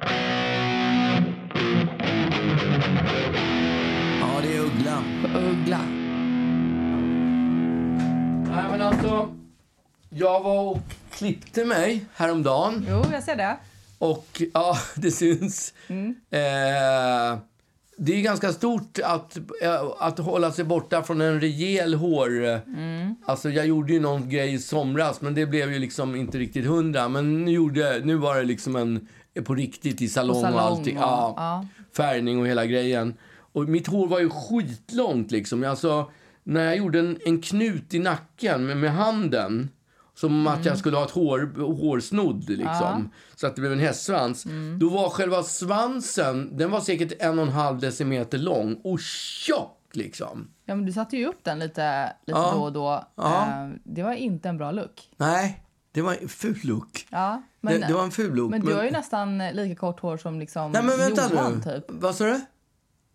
Ja, det är Uggla. Uggla. Nej, men alltså. Jag var och klippte mig häromdagen. Jo, jag ser det. Och ja, det syns. Mm. Eh, det är ganska stort att, eh, att hålla sig borta från en rejäl hår... Mm. Alltså jag gjorde ju någon grej i somras, men det blev ju liksom inte riktigt hundra. Men nu, gjorde, nu var det liksom en på riktigt i salong, salong och allting. och- Ja, ja. Färgning och hela grejen. Och mitt hår var ju skitlångt liksom. Alltså, när jag gjorde en, en knut i nacken med, med handen. Som att jag skulle ha ett hår, hårsnodd liksom. Så att det blev en hästsvans. Då var själva svansen, den var säkert en och en halv decimeter lång och tjock liksom. Ja, men du satte ju upp den lite, lite Ja. då och då. Ja. Eh, Det var inte en bra look. Nej, det var en ful look. Ja, men, det, det var en ful look. men du har ju nästan lika kort hår som liksom Nej men vänta Johan, nu. typ. Vad sa du?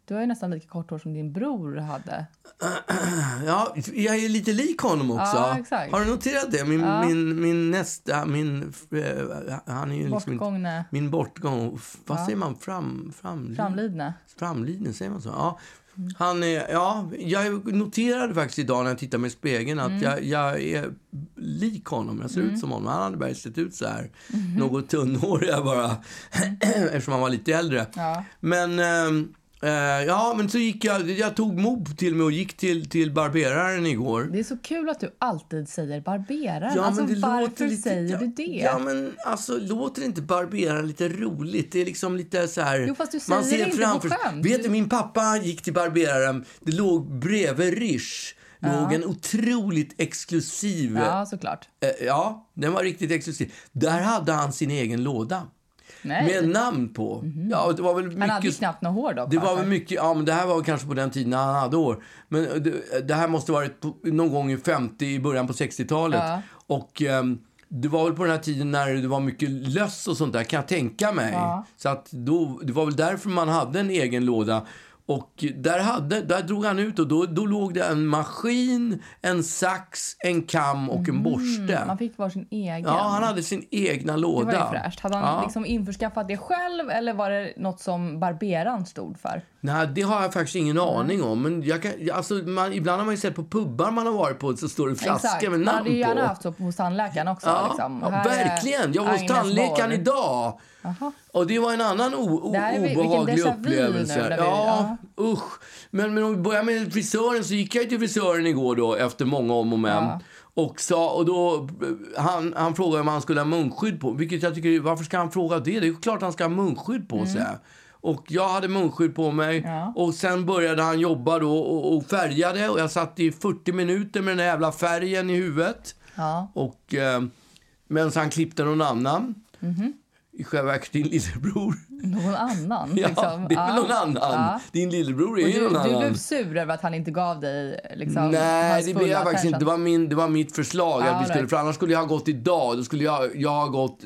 Du har ju nästan lika kort hår som din bror hade. Ja, jag är lite lik honom också. Ja, exakt. Har du noterat det? Min, Ja. min, min nästa, min, eh, han är ju liksom inte, min bortgång. Vad säger man? Fram, fram, framlidne. Framliden, säger man så? Ja. Han är, ja, jag noterade faktiskt idag när jag tittade mig i spegeln att Mm. jag, jag är lik honom. Jag ser ut som honom. Han hade bara sett ut så här. Mhm. Något tunnhårig bara. Eftersom han var lite äldre. Ja. Men, ehm, eh, ja, men så gick jag, jag tog mod till mig och gick till, till barberaren igår. Det är så kul att du alltid säger barberaren. Ja, alltså, varför låter lite, säger ja, du det? Ja, men alltså låter inte barberaren lite roligt? Det är liksom lite så här... Jo, fast du man säger ser det inte på skämt. Vet du, min pappa gick till barberaren. Det låg bredvid Rish. låg en otroligt exklusiv... Ja, såklart. Eh, ja, den var riktigt exklusiv. Där hade han sin egen låda. Nej. Med namn på. Ja, det var väl mycket... Han hade ju knappt något hår dock. Det va? var väl mycket, ja men det här var kanske på den tiden han hade år. Men eh, det, det här måste varit på, någon gång i 50, i början på 60-talet. Ja. Och ehm, det var väl på den här tiden när det var mycket löss och sånt där, kan jag tänka mig. Ja. Så att då, det var väl därför man hade en egen låda. Och där, hade, där drog han ut och då, då låg det en maskin, en sax, en kam och en borste. Mm, Man fick var sin egen. Ja, han hade sin egna Det låda. var ju fräscht. Hade han Ja. liksom införskaffat det själv eller var det något som barberaren stod för? Nej, det har jag faktiskt ingen aning om. Men jag kan, alltså, man, ibland har man ju sett på pubbar man har varit på så står det flaskor med Man namn hade ju gärna på. haft så hos tandläkaren också. Ja, liksom. ja, verkligen. Jag var hos tandläkaren idag. Jaha. Och det var en annan o- o- vi- obehaglig nu upplevelse. när vi- ja, usch. Men, men om vi börjar med frisören så gick jag till frisören igår då efter många om och men. Ja. Och, sa, och då, han, han frågade om han skulle ha munskydd på. Vilket jag tycker, varför ska han fråga det? Det är klart han ska ha munskydd på sig. Och jag hade munskydd på mig. Mm. Ja. Och sen började han jobba då och, och färgade. Och jag satt i 40 minuter med den jävla färgen i huvudet. Ja. Och eh, medan han klippte någon annan. Mhm. I själva verket din lillebror. Någon annan. Ja, liksom. det är väl någon annan. Ja. Din lillebror är Och ju du, någon du annan. blev sur över att han inte gav dig liksom, Nej, det blev jag faktiskt inte. Det var, min, det var mitt förslag. Ja, att vi skulle, right. för annars skulle jag ha gått idag. Då skulle jag, jag ha gått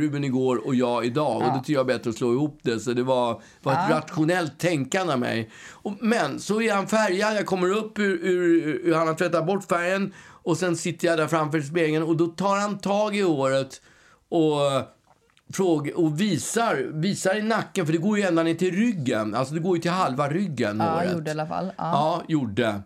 Ruben igår och jag idag. Och Ja. då tycker jag bättre att slå ihop det. Så det var, var ett rationellt tänkande av mig. Och, men så är han färgad. Jag kommer upp ur, ur, ur, han har tvättat bort färgen. Och sen sitter jag där framför spegeln och då tar han tag i håret och fråga, och visar, visar i nacken, för det går ju ända ner till ryggen. Alltså det går ju till halva ryggen, Ja, håret. gjorde i alla fall. Ja. Ja, gjorde.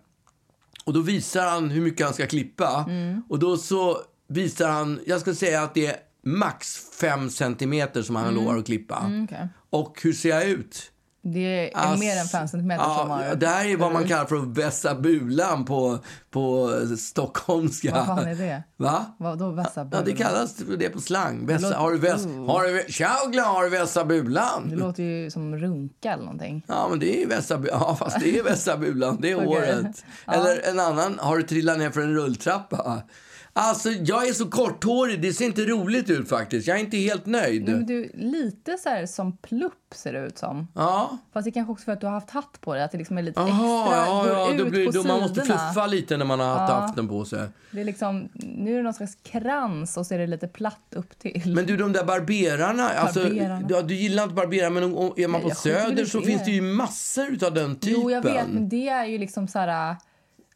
Och då visar han hur mycket han ska klippa. Och då så visar han, jag ska säga att det är max 5 centimeter som han lovar att klippa. Mm, okej. Och hur ser jag ut? Det är Ass- mer än fem centimeter som har... Ja, det här är vad man kallar för att vässa bulan på, på stockholmska. Vad fan är det? Va? Vadå vässa Ja, det bulan? kallas det på slang. Vässa, låter- har du väss, Oh. har du, vä- tja Gla, har du vässa bulan? Det låter ju som runka eller någonting. Ja, men det är vässa, ja, fast det är vässa bulan. Det är Okej. året. Eller en annan, har du trillat ner för en rulltrappa? Alltså, jag är så korthårig. Det ser inte roligt ut faktiskt. Jag är inte helt nöjd. Nej, men du, lite så här som plupp ser det ut som. Ja. Fast det kanske också för att du har haft hatt på dig, att det liksom är lite Jaha, extra, ja, ja, ut då blir, på då man måste fluffa lite när man har haft Ja. hatten på sig. Det är liksom, nu är det någon slags krans och så är det lite platt upp till. Men du, de där barberarna, alltså, Barberarna. ja, du gillar inte barberare, men om, är man på jag Söder så finns det ju massor av den typen. Jo, jag vet, men det är ju liksom så här...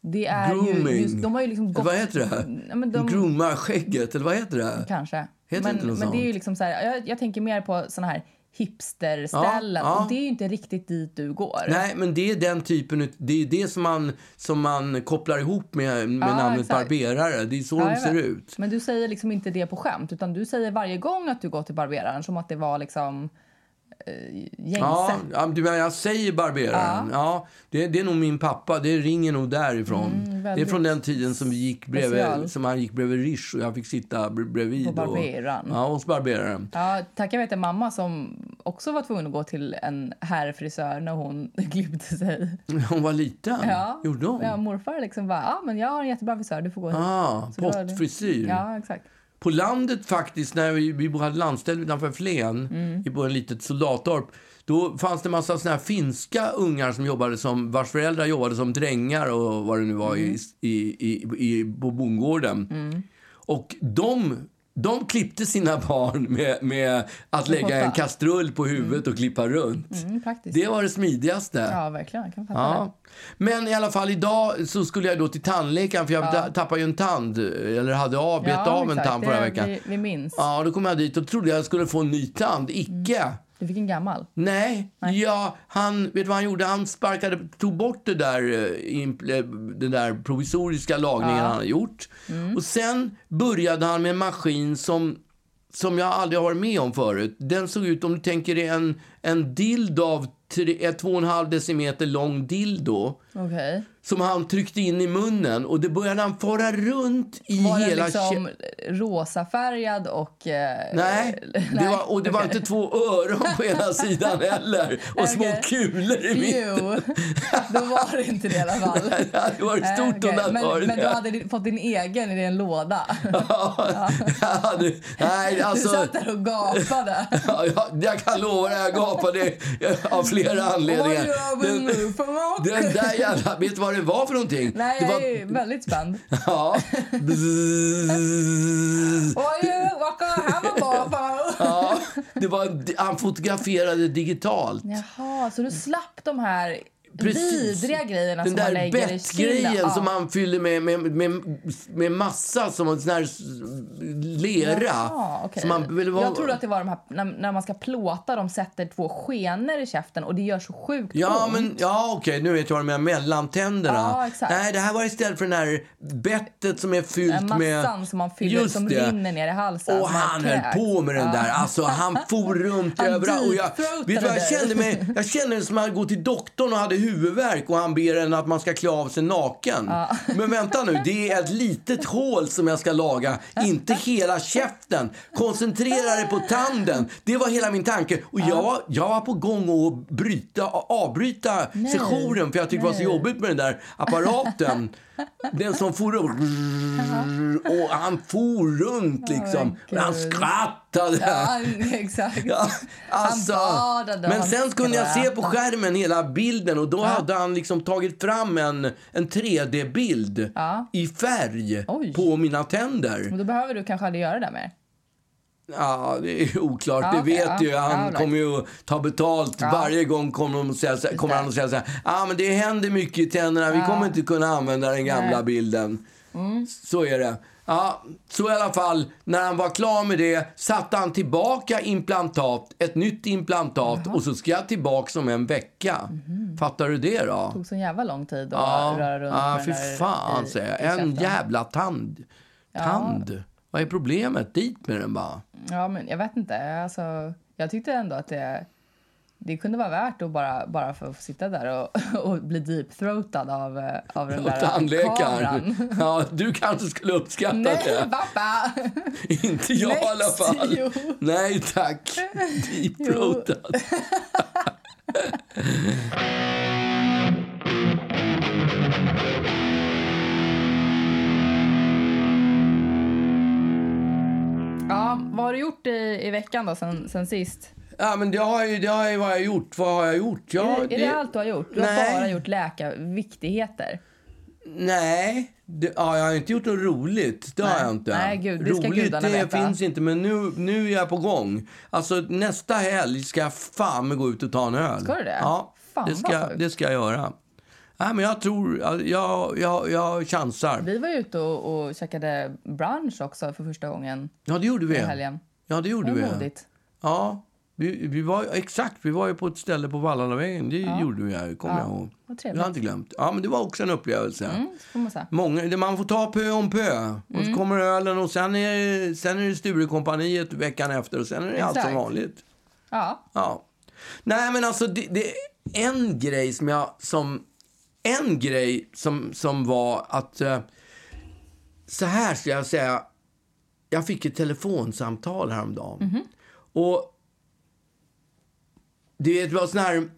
Det är Grooming. ju, just, de har ju liksom gått... Vad heter det? Ja, de, Grooma skägget, eller vad heter det? Kanske. Heter men inte något men det är ju sånt? liksom så här, jag, jag tänker mer på såna här hipsterställen. Ja, ja. Och det är ju inte riktigt dit du går. Nej, men det är den typen, det är det som man, som man kopplar ihop med, med Ja, namnet exakt. barberare. Det är så Ja, de ser ut. Men du säger liksom inte det på skämt, utan du säger varje gång att du går till barberaren som att det var liksom gängse. Ja, ja, du menar, jag säger barberaren. Ja. det, det är nog min pappa. Det ringer nog därifrån. det är Mm, från den tiden som, vi gick bredvid, special. som han gick bredvid Rish och jag fick sitta bre- bredvid. På och- barberaren. Ja, hos barberaren. Ja, tack jag vet en mamma som också var tvungen att gå till en herrfrisör när hon klippte sig. Hon var liten? Ja, Gjorde hon? ja morfar liksom bara, ja men jag har en jättebra frisör, du får gå hit. Ah, pottfrisyr. Ja, exakt. På landet faktiskt, när vi, vi hade landställe utanför Flen, Mm. i på en litet soldattorp, då fanns det massa såna här finska ungar som jobbade som, vars föräldrar jobbade som drängar och vad det nu var Mm. i, i, i, i, på bondgården. Och de, de klippte sina barn med, med att lägga en kastrull på huvudet och klippa runt. Mm. Det var det smidigaste. Ja, verkligen. Jag kan fatta. Ja. Men i alla fall idag så skulle jag då till tandläkaren för jag Ja. tappade ju en tand. Eller hade av, bet Ja, av en exakt. tand förra veckan. Vi, vi minns. Ja, då kom jag dit och trodde jag skulle få en ny tand. Icke. Du fick en gammal. Nej, Ja, han, vet du vad han gjorde? Han sparkade, tog bort det där, eh, eh, den där provisoriska lagningen han hade gjort. Mm. Och sen började han med en maskin som, som jag aldrig har varit med om förut. Den såg ut, om du tänker dig en, en dildo av tre- ett två och en halv decimeter lång dildo Okej. som han tryckte in i munnen och det började han fara runt i Var hela liksom kä- rosafärgad och... Eh, Nej, det var, och det var okej. inte två öron på ena sidan heller. Och små Okej. kulor i mitten. Jo, då var det inte det i alla fall. Det Nej, stort det hade men, men du hade fått din egen i en låda. Ja, jag hade- nej, Du alltså... satt där och gapade. Ja, jag, jag kan lova dig, jag gapade av flera anledningar. Den, den där jävla... Vet du vad det var för någonting? Nej, det jag var, är väldigt spänd. Ja. Ja, det var, han fotograferade digitalt. Jaha, så du slapp de här Precis. vidriga grejerna Den som man lägger i bettgrejen Kina? som Ja. man fyller med, med, med, med massa som sån här lera. Jaha, okej. Som man, vill vara, Jag trodde att det var de här, när, när man ska plåta, de sätter två skenor i käften och det gör så sjukt Ja, ont. men, ja okej, nu vet jag vad du menar. Mellantänderna. Ja, exakt. Nej, det här var istället för den här bettet som är fyllt Den med... massan som man fyller, Just som det. rinner ner i halsen. Och han höll kräks. på med den Ja. där. Alltså, han for runt överallt. Och jag, vet vad jag kände mig? Jag kände mig som att jag gå till doktorn och hade huvudvärk och han ber en att man ska klä av sig naken. Men vänta nu, det är ett litet hål som jag ska laga, inte hela käften. Koncentrera dig på tanden. Det var hela min tanke. Och jag, var, jag var på gång att bryta, avbryta sessionen för jag tyckte det var så Nej. jobbigt med den där apparaten. Den som for runt. Och han for runt liksom. men han skrattade. Ja, exakt. Ja, alltså, Han badade men sen kunde jag se på skärmen hela bilden och då hade han liksom tagit fram en, en 3D-bild Ja. i färg Oj. på mina tänder. Men då behöver du kanske aldrig göra det mer. Ja, det är oklart. Ja, det vet ja. ju. Han Ja, kommer ju ta betalt. Varje gång kommer, de säga, kommer han att säga så här. Ah, men det händer mycket i tänderna. Vi kommer inte kunna använda den gamla Nej. Mm. bilden. Så är det. Ja, så i alla fall, när han var klar med det satte han tillbaka implantat, ett nytt implantat och så ska jag tillbaka om en vecka. Fattar du det då? Det tog så jävla lång tid att Ja, röra runt ja fy fan i- säger jag. En jävla tand. Tand. Vad är problemet? Dit med den bara. Ja, men jag vet inte. Alltså, jag tyckte ändå att det... det kunde vara värt att bara, bara för att sitta där och, och bli deep-throatad av, av den där Tandläkaren. kameran. Ja, du kanske skulle uppskatta Nej, det. pappa! Inte jag i alla Next. fall. Jo. Nej, tack. Deep-throatad. Vad har du gjort i, i veckan då, sen, sen sist? Ja, men det har ju, det har ju vad jag har gjort. Vad har jag gjort? Ja, är, det, är det allt du har gjort? Du Nej. har bara gjort läkarviktigheter. Nej, det, ja, jag har inte gjort något roligt. Det har Nej. jag inte. Nej, gud, det roligt det veta. finns inte, men nu, nu är jag på gång. Alltså nästa helg ska jag fan gå ut och ta en öl. Ska du det? Ja, Fan, det, ska, det ska jag göra. Nej, men jag tror, jag, jag, jag chansar. Vi var ute och, och käkade brunch också för första gången Ja, det gjorde vi. helgen. Ja, det Det gjorde var vi. modigt. Ja, vi, vi var, exakt, vi var ju på ett ställe på Vallalavägen. Det gjorde vi, kommer Ja, jag ihåg. vad Jag har inte glömt. Ja, men det var också en upplevelse. Mm, man. Många, det- man får ta pö om pö. Och Mm. så kommer ölen och sen är, det- sen är det Sturecompagniet veckan efter och sen är det allt som vanligt. Ja, Ja. Nej, men alltså det, det är en grej som jag som en grej som, som var att eh, så här ska jag säga. Jag fick ett telefonsamtal häromdagen. Mhm. Och det var sån här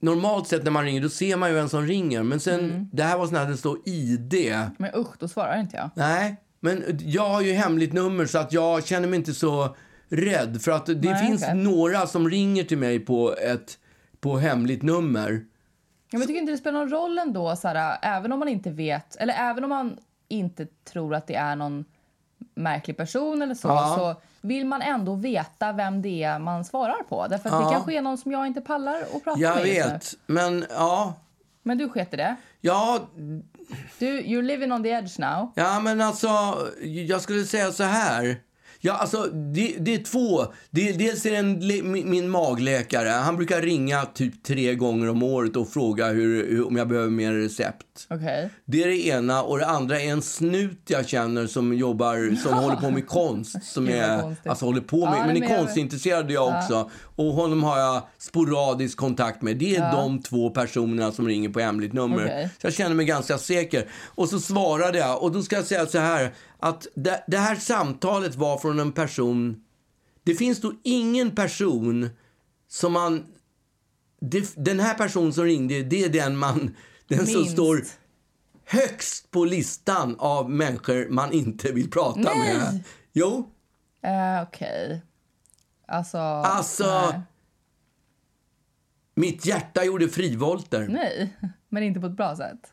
normalt sett när man ringer då ser man ju vem som ringer. Men sen Mm. det här var sån här det står ID. men usch, då svarar inte jag. Nej, men jag har ju hemligt nummer så att jag känner mig inte så rädd. För att det Nej, finns okej. några som ringer till mig på ett på hemligt nummer. Ja, men jag tycker inte det spelar någon roll ändå, här, även om man inte vet, eller även om man inte tror att det är någon märklig person eller så, Ja. så vill man ändå veta vem det är man svarar på. Därför att Ja. det kanske är någon som jag inte pallar att prata Jag med nu. vet, men ja. Men du sket i det. Ja, Du, you're living on the edge now. ja, men alltså, jag skulle säga så här. Ja, alltså, det, det är två. Det, dels är det en, min, min magläkare. Han brukar ringa typ tre gånger om året och fråga hur, hur, om jag behöver mer recept. Okej. Det är det ena. Och det andra är en snut jag känner som jobbar, som håller på med konst. Som är, alltså håller på med, Ja, men är jag- konstintresserad är jag också. Och honom har jag sporadisk kontakt med. Det är de två personerna som ringer på hemligt nummer. Okej. Så jag känner mig ganska säker. Och så svarade jag. Och då ska jag säga så här. Att det, det här samtalet var från en person. Det finns då ingen person som man... Det, den här personen som ringde, det är den man... Den som Minst. står högst på listan av människor man inte vill prata Nej! med. Jo, Eh, Okej. Alltså... alltså... Nej. Mitt hjärta gjorde frivolter. nej, men inte på ett bra sätt.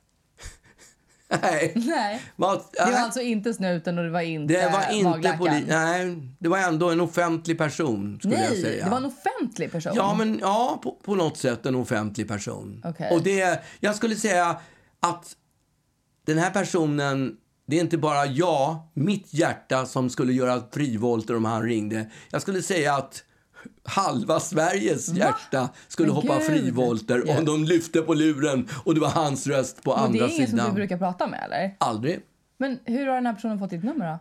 Nej. Nej. Det var nej. alltså inte snuten och det var inte Det var inte poli- Nej, det var ändå en offentlig person, skulle jag Nej, säga. det var en offentlig person. Ja, men ja, på, på något sätt en offentlig person. Okej. Och det, jag skulle säga att den här personen, det är inte bara jag, mitt hjärta, som skulle göra frivolter om han ringde. Jag skulle säga att halva Sveriges hjärta skulle hoppa gud. frivolter Ja. om de lyfte på luren och det var hans röst på och det andra är ingen sidan. som du brukar prata med, eller? Aldrig. Men hur har den här personen fått ditt nummer då?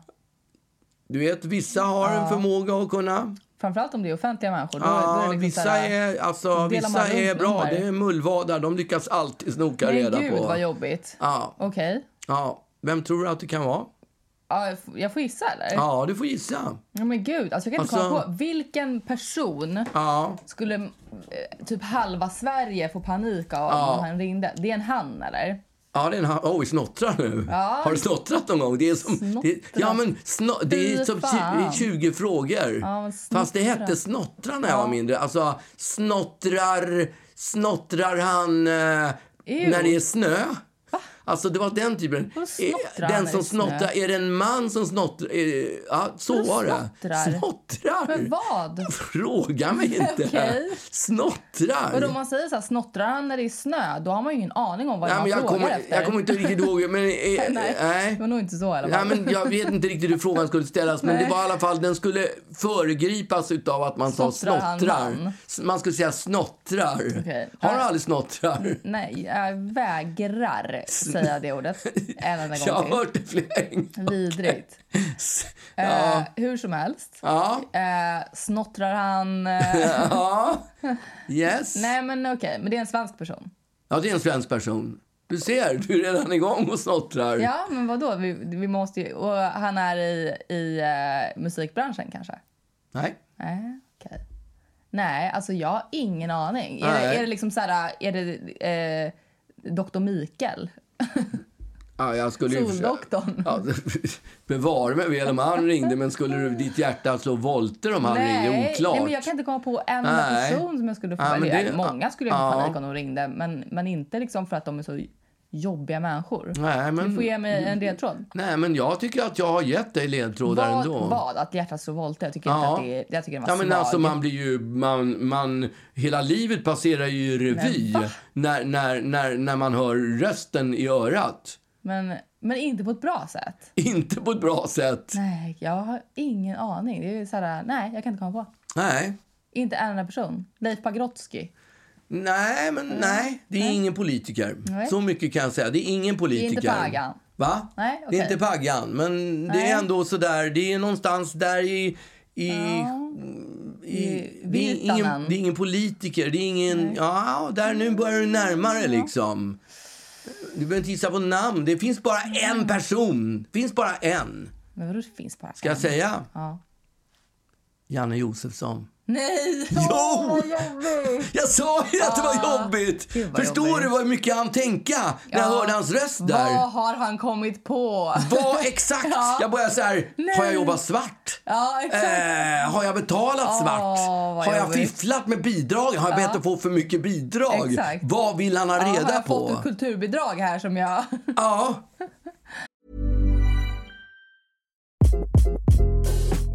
Du vet, vissa har en förmåga att kunna Framförallt om det är offentliga människor. Då, då Ja, är det liksom vissa här, är, alltså, vissa är bra. nummer. Det är mullvadar. De lyckas alltid snoka Men reda gud på. vad jobbigt. Ja, Okej. ja. Vem tror du att det kan vara? Ja, jag får- gissa eller? Ja, du får gissa. Ja, men gud, alltså jag kan inte Alltså- komma på. Vilken person Ja, skulle eh, typ halva Sverige få panik av Ja. om han ringde? Det är en han eller? ja det är en ha- Oj, snottrar nu. Ja. Har du snottrat någon gång? Det är som, det, ja, men snå, det är som fan. 20, 20 frågor. Ja, Fast det hette snottra när jag var mindre. Alltså, snottrar, snottrar han eh, när det är snö? Alltså det var den typen. Eh, den som snottrar, är det en man som snottrar? Eh, ja, så var det. snottrar? Snottrar? Men vad? Fråga mig inte. Okej. Snottrar? Men om man säger så här, snottrar han när det är snö, då har man ju ingen aning om vad Nej, man jag, frågar kommer, efter. jag kommer inte riktigt ihåg. Men, eh, nej, nej. det var nog inte så i alla fall. men jag vet inte riktigt hur frågan skulle ställas, men Nej. det var i alla fall, den skulle föregripas utav att man sa Snottrar han snottrar. man? Skulle säga snottrar. Okej. Har du aldrig snottrar? Nej, jag vägrar säga det ordet en enda Jag har gång hört det flera gånger. Vidrigt. Ja. Eh, hur som helst. Ja. Eh, snottrar han... Eh, ja. Yes. nej, men okej. Men det är en svensk person. Ja, det är en svensk person. Du ser, du är redan igång och snottrar. Ja, men vadå? Vi, vi måste ju... Och han är i, i eh, musikbranschen kanske? Nej. Nej, okej. Nej, alltså jag har ingen aning. Är det, är det liksom så här... Är det eh, Dr. Mikael? Ja, jag skulle ju Soldoktorn? Ja, bevara mig väl om han ringde, men skulle du, ditt hjärta slå volter om han ringde? Oklart. nej, men jag kan inte komma på en Nej. person som jag skulle få... Ja, eller, det- många skulle jag få ja. panik om de ringde, men, men inte liksom för att de är så jobbiga människor. Nej, men- Du får ge mig en ledtråd. Nej, men jag tycker att jag har gett dig ledtrådar Vad, ändå. vad? Att hjärtat slår volter? Jag tycker Ja. att det. Jag tycker den var Ja, men alltså man blir ju, man, man, hela livet passerar ju revy Men när, när, när, när man hör rösten i örat. men, men inte på ett bra sätt. Inte på ett bra sätt. Nej, jag har ingen aning. Det är så här, nej, jag kan inte komma på. Nej. Inte en enda person. Leif Pagrotsky. Nej, men nej. Det är ingen politiker. Nej. Så mycket kan jag säga. Det är ingen politiker. Inte Pagan. Va? Nej, Det är inte Paggan, men det Nej. är ändå så där. Det är någonstans där i... i, i I det, är ingen, det är ingen politiker. Det är ingen... Ja, där nu börjar du närma dig liksom. Du behöver inte gissa på namn. Det finns bara en person. Det finns bara en. Men vadå, det finns bara Ska jag en? säga? Ja. Janne Josefsson. Nej! Jo! Åh, vad jobbigt! Jag sa ju att det var jobbigt! Gud, vad Förstår jobbigt. du vad mycket han tänka när jag Ja. hörde hans röst där? Vad har han kommit på? Vad exakt? Ja. Jag började så här, Nej. har jag jobbat svart? Ja, exakt. Eh, har jag betalat svart? vad har jag jobbigt. fifflat med bidrag? Har jag bett att få för mycket bidrag? Exakt. Vad vill han ha reda har jag på? fått ett kulturbidrag här som jag... Ja.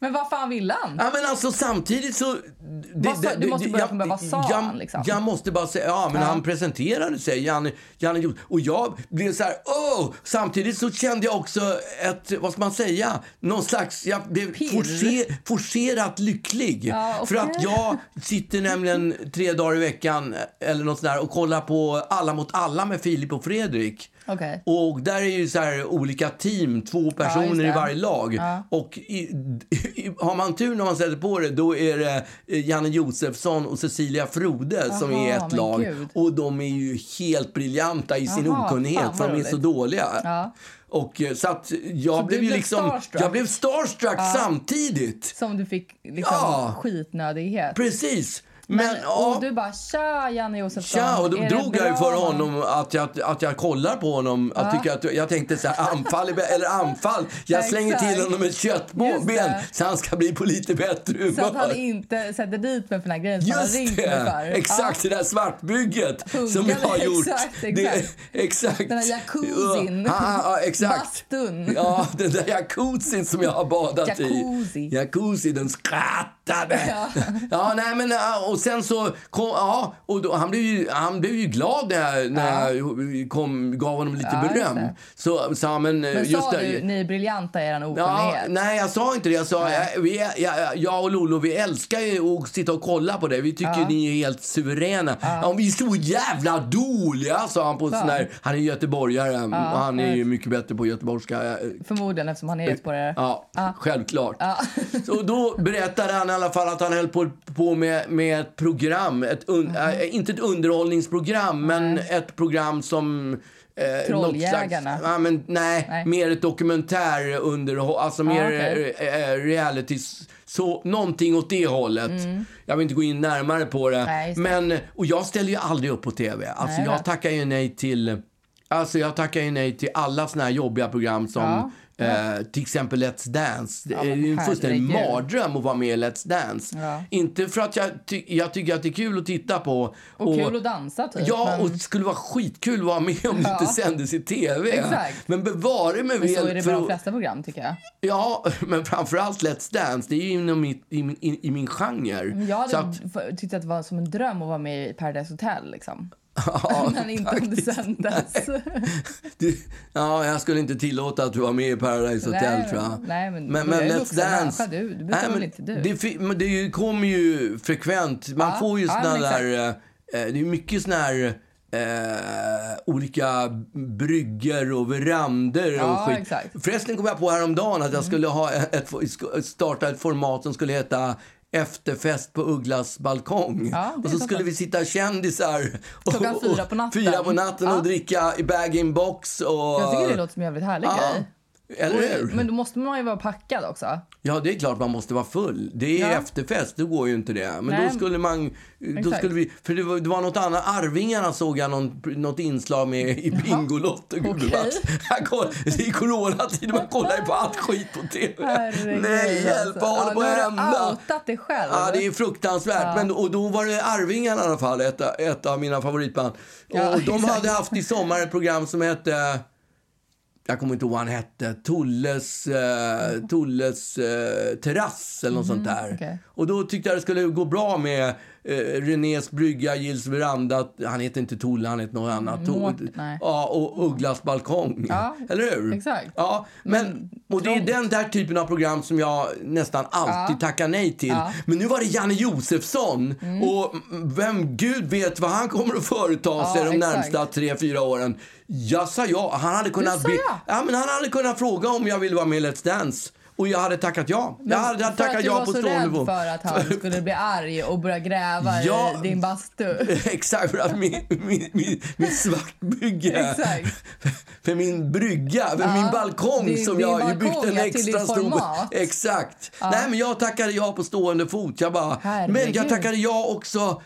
Men vad fan ville han? Ja, men alltså samtidigt så... Det, sa- du måste börja från början. Vad sa jag, han, liksom? Jag måste bara säga, ja men Ja. han presenterade sig, Janne, Janne. Och jag blev så här, åh! Samtidigt så kände jag också ett, vad ska man säga, någon slags, jag blev forcer, forcerat lycklig. Ja, okej. För att jag sitter nämligen tre dagar i veckan eller något sånt där och kollar på Alla mot alla med Filip och Fredrik. Okej. Och där är ju så här olika team, två personer det. i varje lag. Ja. Och i, i, har man tur när man sätter på det, då är det eh, Janne Josefsson och Cecilia Frode som är ett lag. gud. Och de är ju helt briljanta i sin Jaha, okunnighet, för de är så dåliga. Ja. Och eh, så att jag Så blev ju liksom... starstruck? Jag blev starstruck samtidigt. Som du fick liksom Ja. skitnödighet. Precis. Men, Men, ja. Och du bara tja Janne Josefsson. Tja, och då drog jag ju för honom att jag, att jag kollar på honom. Jag, tycker att, jag tänkte så här, anfall, eller anfall. Jag slänger Exakt. till honom ett köttben så han ska bli på lite bättre humör. Så att han inte sätter dit mig för den här grejen som han Just mig det! Exakt, det där svartbygget som Funkade, jag har gjort. exakt, Det, exakt. Den här jacuzzin. Ja, ja, ja, exakt. Bastun. Ja, den där jacuzzin som jag har badat Jacuzzi. i. Jacuzzi, den skrattade. Ja. Ja. nej men ja, och sen så kom, ja, och då, han blev ju, han blev ju glad när när jag kom, gav honom lite Ja, beröm. det. Så sa han, men, Men just sa det, du ni är briljanta i er Ja, okunnighet? nej, jag sa inte det. Jag sa, jag, vi, jag, jag och Lolo, vi älskar ju att sitta och kolla på det. Vi tycker ni är helt suveräna. Ja. vi är så jävla dåliga, sa han på sån där, Han är göteborgare och han är ju mycket bättre på göteborgska. Förmodligen eftersom han är göteborgare. Ja, självklart. Så då berättade han i alla fall att han höll på, på med, med ett program, ett un, äh, inte ett underhållningsprogram, men ett program som... Eh, Trolljägarna. Slags, ja, men, nej, Nej. mer ett dokumentärunderhåll, alltså mer okej. eh, eh, reality, så någonting åt det hållet. Jag vill inte gå in närmare på det. Mm. Nej, men, och jag ställer ju aldrig upp på tv. Alltså Nej, jag tackar ju nej till, alltså jag tackar ju nej till alla såna här jobbiga program som Ja. Eh, till exempel Let's Dance. Det Ja, är men ju en fullständig mardröm att vara med i Let's Dance. Ja. Inte för att jag, ty- jag tycker att det är kul att titta på. Och kul att dansa, typ. Ja, men, och det skulle vara skitkul att vara med om det Ja. inte sändes i tv. Exakt. Men bevare mig men så väl är det för de flesta program, tycker jag. Ja, men framförallt Let's Dance. Det är ju inom mitt, i, min- i, i min genre. Jag hade att, f- tyckt att det var som en dröm att vara med i Paradise Hotel. Liksom. Ja, Men inte om det sändes. Du, ja, jag skulle inte tillåta att du var med i Paradise Hotel, Nej, tror jag. nej, men- men, men Let's Dance... du- du bestämmer väl inte du? Det, men det kommer ju frekvent. Man Ja, får ju ja, såna men där... eh, Det är mycket såna här... Eh, olika brygger och verandor och Ja, skit. exakt. Mm. Förresten kom jag på häromdagen att jag skulle ha ett, ett, starta ett format som skulle heta Efterfest på Ugglas balkong. Ja, och så skulle vi sitta kändisar och, Klockan fyra på natten. Fyra på natten Ja. och dricka i bag-in-box. Och, Jag tycker det låter som en jävligt härlig Ja, grej. Eller hur? Men då måste man ju vara packad också. Ja, det är klart man måste vara full. Det är Ja. efterfest, då går ju inte det. Men Nej. då skulle man... Då Exakt. skulle vi, för det var, det var något annat. Arvingarna såg jag någon, något inslag med i Bingolotto. Okej. Jag koll- Det är coronatid, man kollar ju på allt skit på TV. Herregud, Nej, hjälp, vad håller på att ja, hända? du outat dig själv. Ja, det är fruktansvärt. Men, och då var det Arvingarna i alla fall, ett, ett av mina favoritband. Ja, och de hade haft i sommar ett program som hette... Jag kommer inte ihåg vad han hette. Tulles, eh, Tulles eh, terrass eller något sånt där. Okej. Och då tyckte jag det skulle gå bra med eh, Renés brygga, Gills veranda. Han heter inte Tulle, han heter något annat. To- nej. ja, och Ugglas balkong. Ja, Eller hur? exakt. Ja, men, Men och det är den där typen av program som jag nästan alltid Ja. tackar nej till. Ja. Men nu var det Janne Josefsson. Och vem gud vet vad han kommer att företa sig de exakt. närmsta tre, fyra åren. Jag sa ja. Han hade kunnat, be- ja. ja, men han hade kunnat fråga om jag ville vara med i Let's Dance. Och jag hade tackat ja. jag hade för att tackat du ja var på så stående rädd fot. för att han skulle bli arg och börja gräva Ja. i din bastu. Exakt, för att min, min, min, min svartbygge. För min brygga, för Ja, min balkong din- som jag balkong, byggt en ja, extra stor... Exakt. Nej, men jag tackade ja på stående fot. Jag bara, men jag tackade ja också...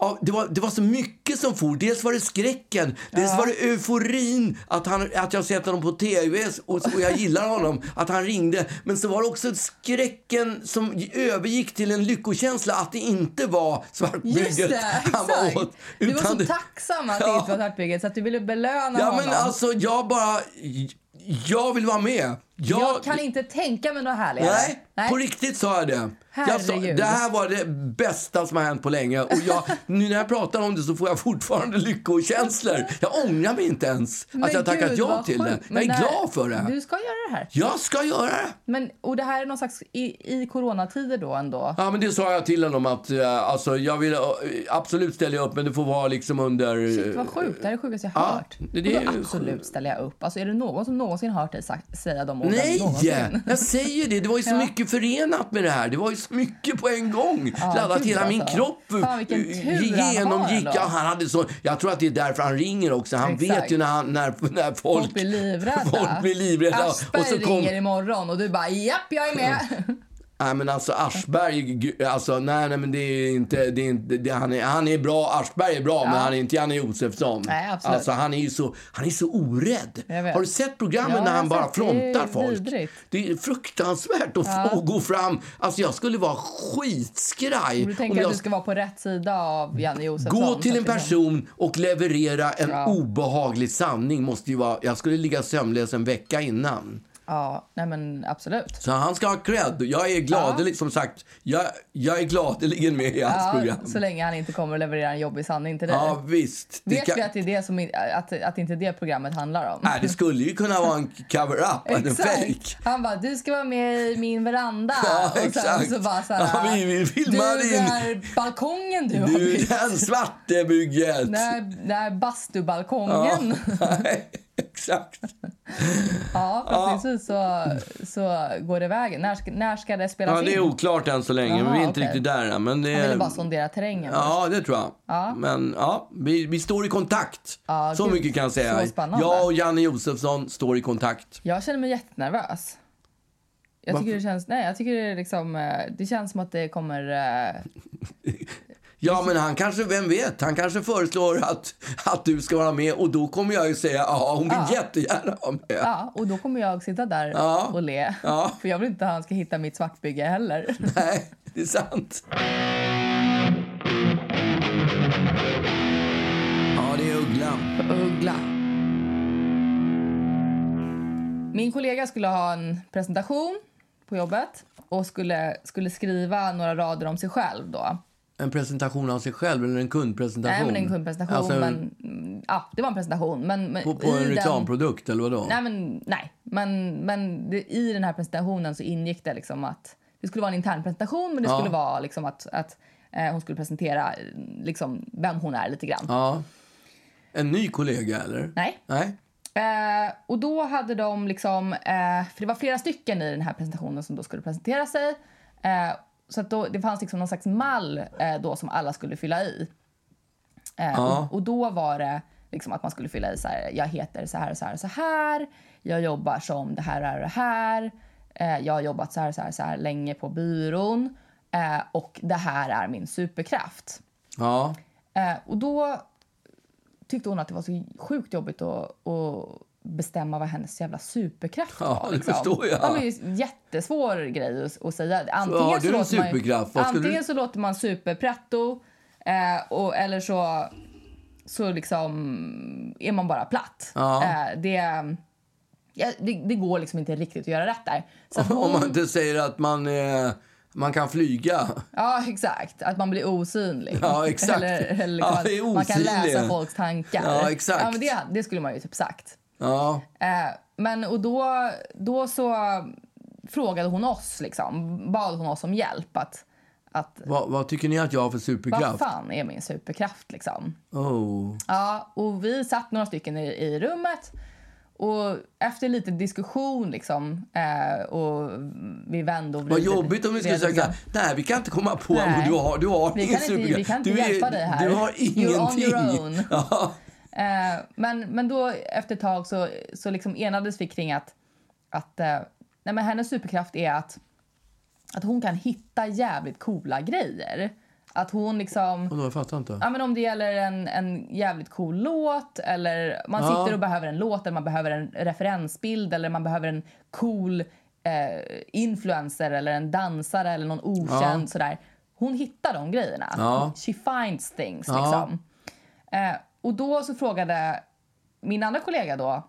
Ja, det, var, det var så mycket som for. Dels var det skräcken, dels var det euforin att, han, att jag sett honom på tv och, och jag gillar honom, att han ringde. Men så var det också skräcken som övergick till en lyckokänsla att det inte var svartbygget det, han var åt. Du var så tacksam att det Ja. inte var Svartbygget så att du ville belöna Ja, honom. men alltså, jag bara... Jag vill vara med. Jag, jag kan inte tänka mig något härligare. Nej, på riktigt sa jag det. Jag sa, det här var det bästa som har hänt på länge. Och jag, nu när jag pratar om det så får jag fortfarande lyckokänslor. Jag ångrar mig inte ens att Men jag tackat gud, ja till det. Jag är här- glad för det. Du ska göra det här. Jag ska göra det. Men, och det här är någon slags i, i coronatider då ändå? Ja, men det sa jag till honom att eh, alltså, jag vill eh, absolut ställa upp, men det får vara liksom under... Shit, vad sjukt. Det här är det sjukaste jag Ja, hört. det- det absolut ställer jag upp. Alltså, är det någon som någonsin hört dig sagt, säga de orden? Nej, Någonsin? jag säger det. Det var ju så Ja. mycket förenat med det här. Det var ju så mycket på en gång. Ja, Laddat hela min alltså. kropp Fan, eh, han genomgick. ändå. Ja, han hade så, jag tror att det är därför han ringer också. Han Exakt. vet ju när, han, när, när folk, Folk blir livrädda. Folk blir livrädda. Aschberg Och så kom, ringer imorgon och du bara japp, jag är med. Nej, men alltså Aschberg, alltså nej, nej men det är inte, det är inte det, han, är, han är bra, Aschberg är bra, men han är inte Janne Josefsson. Nej, absolut. Alltså han är ju så, han är så orädd. Har du sett programmen Ja, när han bara frontar folk? vidrigt. Det är fruktansvärt att få gå fram. Alltså jag skulle vara skitskraj. Du tänker att jag du ska vara på rätt sida av Janne Josefsson. gå till en att person och leverera en Ja. obehaglig sanning. Måste ju vara, jag skulle ligga sömnlös en vecka innan. Ja, nej men absolut. Så han ska ha cred. Jag är gladelig, som sagt, jag, jag är gladeligen med i hans Ja, program. så länge han inte kommer att leverera en jobbig sanning till dig. Ja, visst. Det, Vet kan, vi att det är det som, att, att inte det programmet handlar om? nej, det skulle ju kunna vara en cover-up, en fake. Han bara, du ska vara med i min veranda. Ja, och sen exakt. så bara så här, Ja, vi vill filma du, din- där balkongen du har Du, den svarte bygget. Den här, den här bastubalkongen. Ja, nej, exakt. Ja, förhoppningsvis så, så går det vägen. När ska, när ska det spelas Ja, det är in? oklart än så länge, men Jaha, vi är inte okej. riktigt där än. Men det Jag ville är... bara sondera terrängen. Ja, det tror jag. Ja. Men ja, vi, vi står i kontakt. Ja, så gud, mycket kan jag säga. Jag och Janne Josefsson står i kontakt. Jag känner mig jättenervös. Jag tycker Varför? det känns, nej, jag tycker det, är liksom, eh, det känns som att det kommer... Ja, men han kanske, vem vet, han kanske föreslår att, att du ska vara med och då kommer jag ju säga ja, hon vill jättegärna vara med. Ja, och då kommer jag sitta där Ja. och le. Ja. För jag vill inte att han ska hitta mitt svartbygge heller. Nej, det är sant. Ja, det är Ugglan. Uggla. Min kollega skulle ha en presentation på jobbet och skulle, skulle skriva några rader om sig själv då. En presentation av sig själv eller en kundpresentation? Nej, men en kundpresentation. Alltså, en- men, ja, det var en presentation. Men, men på, på en den- reklamprodukt eller vadå? Nej, men, nej. men, men det, i den här presentationen så ingick det liksom att det skulle vara en intern presentation men det Ja. skulle vara liksom att, att eh, hon skulle presentera eh, liksom vem hon är lite grann. Ja. En ny kollega eller? Nej. Nej. Eh, och då hade de liksom, eh, för det var flera stycken i den här presentationen som då skulle presentera sig. Så att då, det fanns liksom någon slags mall eh, då som alla skulle fylla i. Eh, och, och då var det liksom att man skulle fylla i så här, jag heter så här och så här och så här. Jag jobbar som det här och det här. Eh, jag har jobbat så här så här, så här länge på byrån. Eh, och det här är min superkraft. Ja. Eh, och då tyckte hon att det var så sjukt jobbigt att, att bestämma vad hennes jävla superkraft Ja, var. det liksom. förstår jag. Ja, det är en jättesvår grej att, att säga. Antingen, så, du en låter man, ju- antingen du- så låter man superpretto eh, och, eller så, så liksom är man bara platt. Ja. Eh, det, ja, det, det går liksom inte riktigt att göra rätt där. Så att Om hon, man inte säger att man, eh, man kan flyga. Ja, exakt. Att man blir osynlig. Ja, exakt. Eller, eller Ja, man, är man kan läsa folks tankar. Ja, exakt. Ja, men det, det skulle man ju typ sagt. Ja. Eh, men och då, då så frågade hon oss, liksom, bad hon oss om hjälp. Att, att Vad, vad tycker ni att jag har för vad superkraft? fan är min superkraft? Liksom? Oh. Ja, och vi satt några stycken i, i rummet. Och efter lite diskussion liksom, eh, och vi vände och Vad vred- jobbigt om vi skulle säga här, nej vi kan inte komma på Nej. vad du har. Du har Vi ingen kan inte- vi kan inte du hjälpa dig här. Du har You're on ingenting. your own. Ja. Eh, men, men då efter ett tag så, så liksom enades vi kring att, att eh, nej men hennes superkraft är att, att hon kan hitta jävligt coola grejer. Att hon liksom... Vadå, jag fattar inte. Ja, men om det gäller en, en jävligt cool låt eller man Ja. sitter och behöver en låt eller man behöver en referensbild eller man behöver en cool eh, influencer eller en dansare eller någon okänd Ja. sådär. Hon hittar de grejerna. Ja. She finds things liksom. Eh, och då så frågade min andra kollega då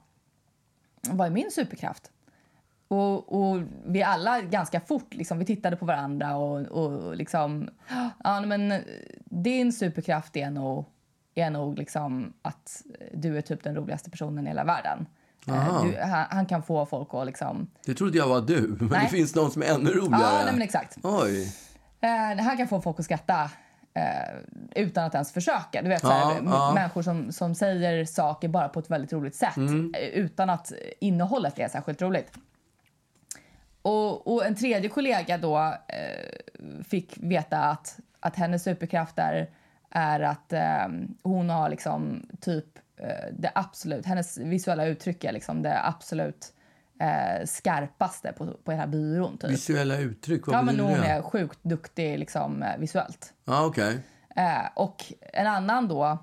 vad är min superkraft? Och, och vi alla ganska fort liksom, vi tittade på varandra och, och liksom... Ja, men din superkraft är nog, är nog liksom att du är typ den roligaste personen i hela världen. Eh. Du, han, han kan få folk att liksom... Det trodde jag var du, men Nej. det finns någon som är ännu roligare. Ja, nej, men exakt. Oj. Eh, han kan få folk att skratta eh, utan att ens försöka. Du vet, Ja, såhär, m- ja. Människor som, som säger saker bara på ett väldigt roligt sätt Mm. eh, utan att innehållet är särskilt roligt. Och, och en tredje kollega då eh, fick veta att, att hennes superkraft är, är att eh, hon har liksom typ eh, det absolut, hennes visuella uttryck är liksom det absolut eh, skarpaste på, på hela byrån. Typ. Visuella uttryck, vad Ja, men hon är sjukt duktig liksom, eh, visuellt. Ja, okej. Eh, och en annan då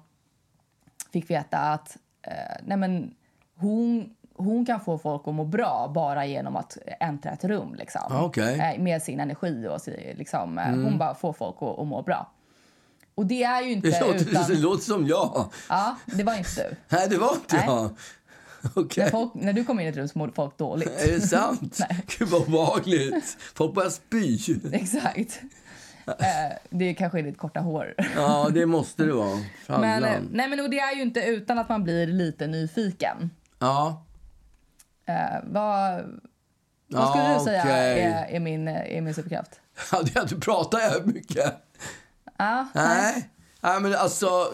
fick veta att eh, nej men, hon, hon kan få folk att må bra bara genom att äntra ett rum. Liksom, okej. Mm. eh, med sin energi. och liksom, eh, Hon bara får folk att, att må bra. Och det är ju inte Det låter, utan... det låter som jag. Ja, det var inte du. Nej, det var inte Nej. jag. Okej. När, folk, när du kom in i ett rum så mådde folk dåligt. Är det sant? Nej. Gud, vad obehagligt. Folk börjar spy. Exakt. Eh, det kanske är ditt korta hår. Ja, det måste det vara. Men, eh, nej, men det är ju inte utan att man blir lite nyfiken. Ja. Eh, vad, vad Ja, skulle du säga okej. är, är, min, är min superkraft? Ja, det är att du pratar jävligt mycket. Ja, Nej. Nej, men alltså...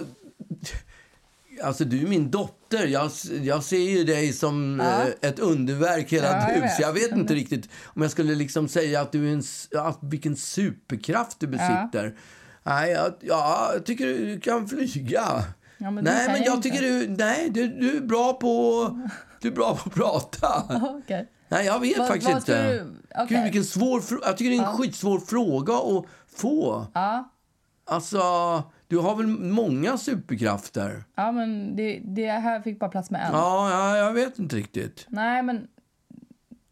Alltså, du är min doppa dotter. Jag, jag ser ju dig som eh, ett underverk hela Ja. Så jag vet inte riktigt om jag skulle liksom säga att du är en, att, vilken superkraft du besitter. Nej, jag, ja, jag tycker du kan flyga. Ja, men nej, men jag inte. tycker du, nej, du, du är bra på, du är bra på att prata. Okej. Nej, jag vet Vad- faktiskt vad inte. du? Okej. Gud, vilken svår Jag tycker det är en skitsvår fråga att få. Ja. Alltså, du har väl många superkrafter? Ja, men det, det här fick bara plats med en. Ja, ja jag vet inte riktigt. Nej, men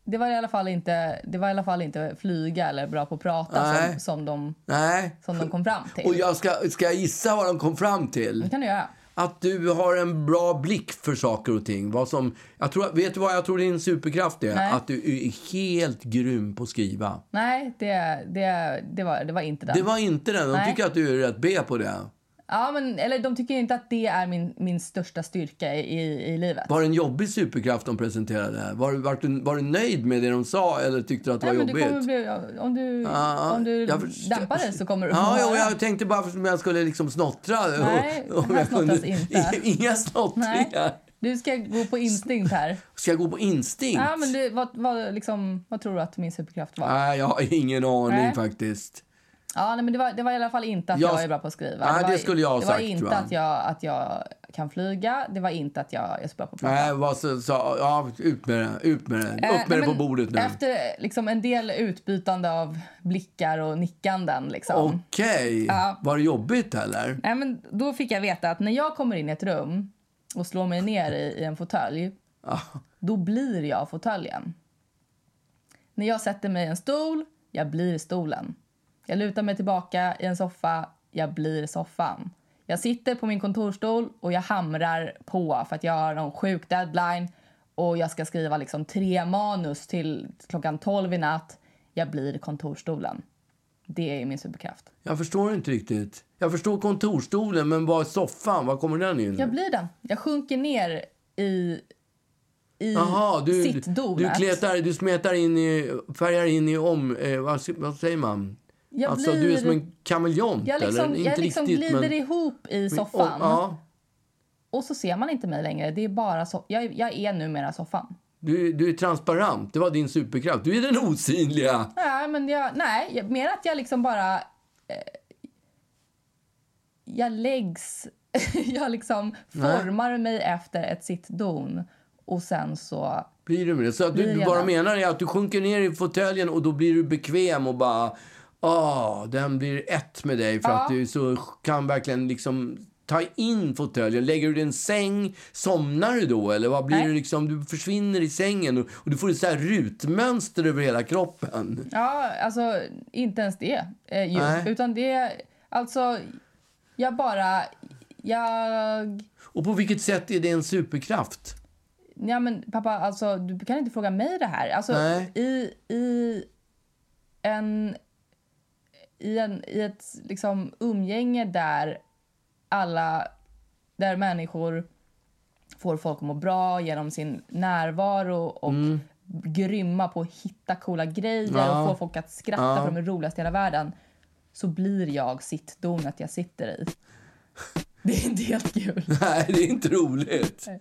det var i alla fall inte, det var i alla fall inte flyga eller bra på att prata som, som, de, Nej. som de kom fram till. Och jag ska, ska jag gissa vad de kom fram till? Det kan du göra. Att du har en bra blick för saker och ting. Vad som, jag tror, vet du vad jag tror din superkraft är? Nej. Att du är helt grym på att skriva. Nej, det, det, det, var, det var inte den. Det var inte den. De tycker att du är rätt B på det. Ja, men, eller de tycker inte att det är min, min största styrka i, i, livet. Var det en jobbig superkraft de presenterade? Var, var, du, var du nöjd med det de sa eller tyckte du att det Nej, var du jobbigt? kommer bli, om du, Ja, om du dämpar dig så kommer du Ja, jo, höra. jag tänkte bara om jag skulle liksom snottra. Nej, Om här jag kunde- snottras inte. Inga snottringar. Du ska gå på instinkt här. Ska jag gå på instinkt? Ja, men det, vad, vad, liksom, vad tror du att min superkraft var? Nej, jag har ingen aning Nej. faktiskt. Ja, nej, men det, var, det var i alla fall inte att Jag- jag, är bra på att skriva. Nej, det, var, det skulle jag ha det var sagt, inte tror jag. Att, jag, att jag kan flyga. Det var inte att jag är så bra på att prata. Nej, vad så, så, ja, ut med det. Ut med det. Eh, Upp med det på bordet nu. Efter liksom, en del utbytande av blickar och nickanden. Liksom. Okej. Ja. Var det jobbigt eller? Nej, men då fick jag veta att när jag kommer in i ett rum och slår mig ner i, i en fåtölj, då blir jag fåtöljen. När jag sätter mig i en stol, jag blir stolen. Jag lutar mig tillbaka i en soffa, jag blir soffan. Jag sitter på min kontorstol och jag hamrar på för att jag har någon sjuk deadline och jag ska skriva liksom tre manus till klockan 12 i natt. Jag blir kontorstolen. Det är min superkraft. Jag förstår inte riktigt. Jag förstår kontorstolen, men är soffan? Var kommer den in? Jag blir den. Jag sjunker ner i, i Jaha, du, du, sittdonet. kletar, du smetar in i, färgar in i om... Eh, vad, vad säger man? Jag alltså, du är blir- som en kameleont, jag liksom, eller? Inte jag liksom riktigt, glider men... ihop i soffan. Och, ja, Och så ser man inte mig längre. Det är bara so jag, jag är numera soffan. du, du är transparent. Det var din superkraft. Du är den osynliga. Nej, men jag, nej, mer att jag liksom bara... Eh, jag läggs... jag liksom formar mig efter ett sittdon. Och sen så... Blir du med det? Så att du, Blir bara menar är att du sjunker ner i fåtöljen och då blir du bekväm och bara... Ah, den blir ett med dig för Ja. att du så kan verkligen liksom ta in fåtöljen. Lägger du dig i en säng, somnar du då? Eller vad blir Nej. du liksom? Du försvinner i sängen och, och du får ett så här rutmönster över hela kroppen. Ja, alltså inte ens det. Eh, ju, utan det... Alltså, jag bara... Jag... Och på vilket sätt är det en superkraft? Ja, men pappa, alltså, du kan inte fråga mig det här. Alltså, Nej. i, i en... I, en, I ett liksom, umgänge där alla... Där människor får folk att må bra genom sin närvaro och grymma på att hitta coola grejer Mm. Ja. och få folk att skratta Ja. för de är roligast i hela världen så blir jag sittdonet jag sitter i. Det är inte helt kul. Nej, det är inte roligt. Take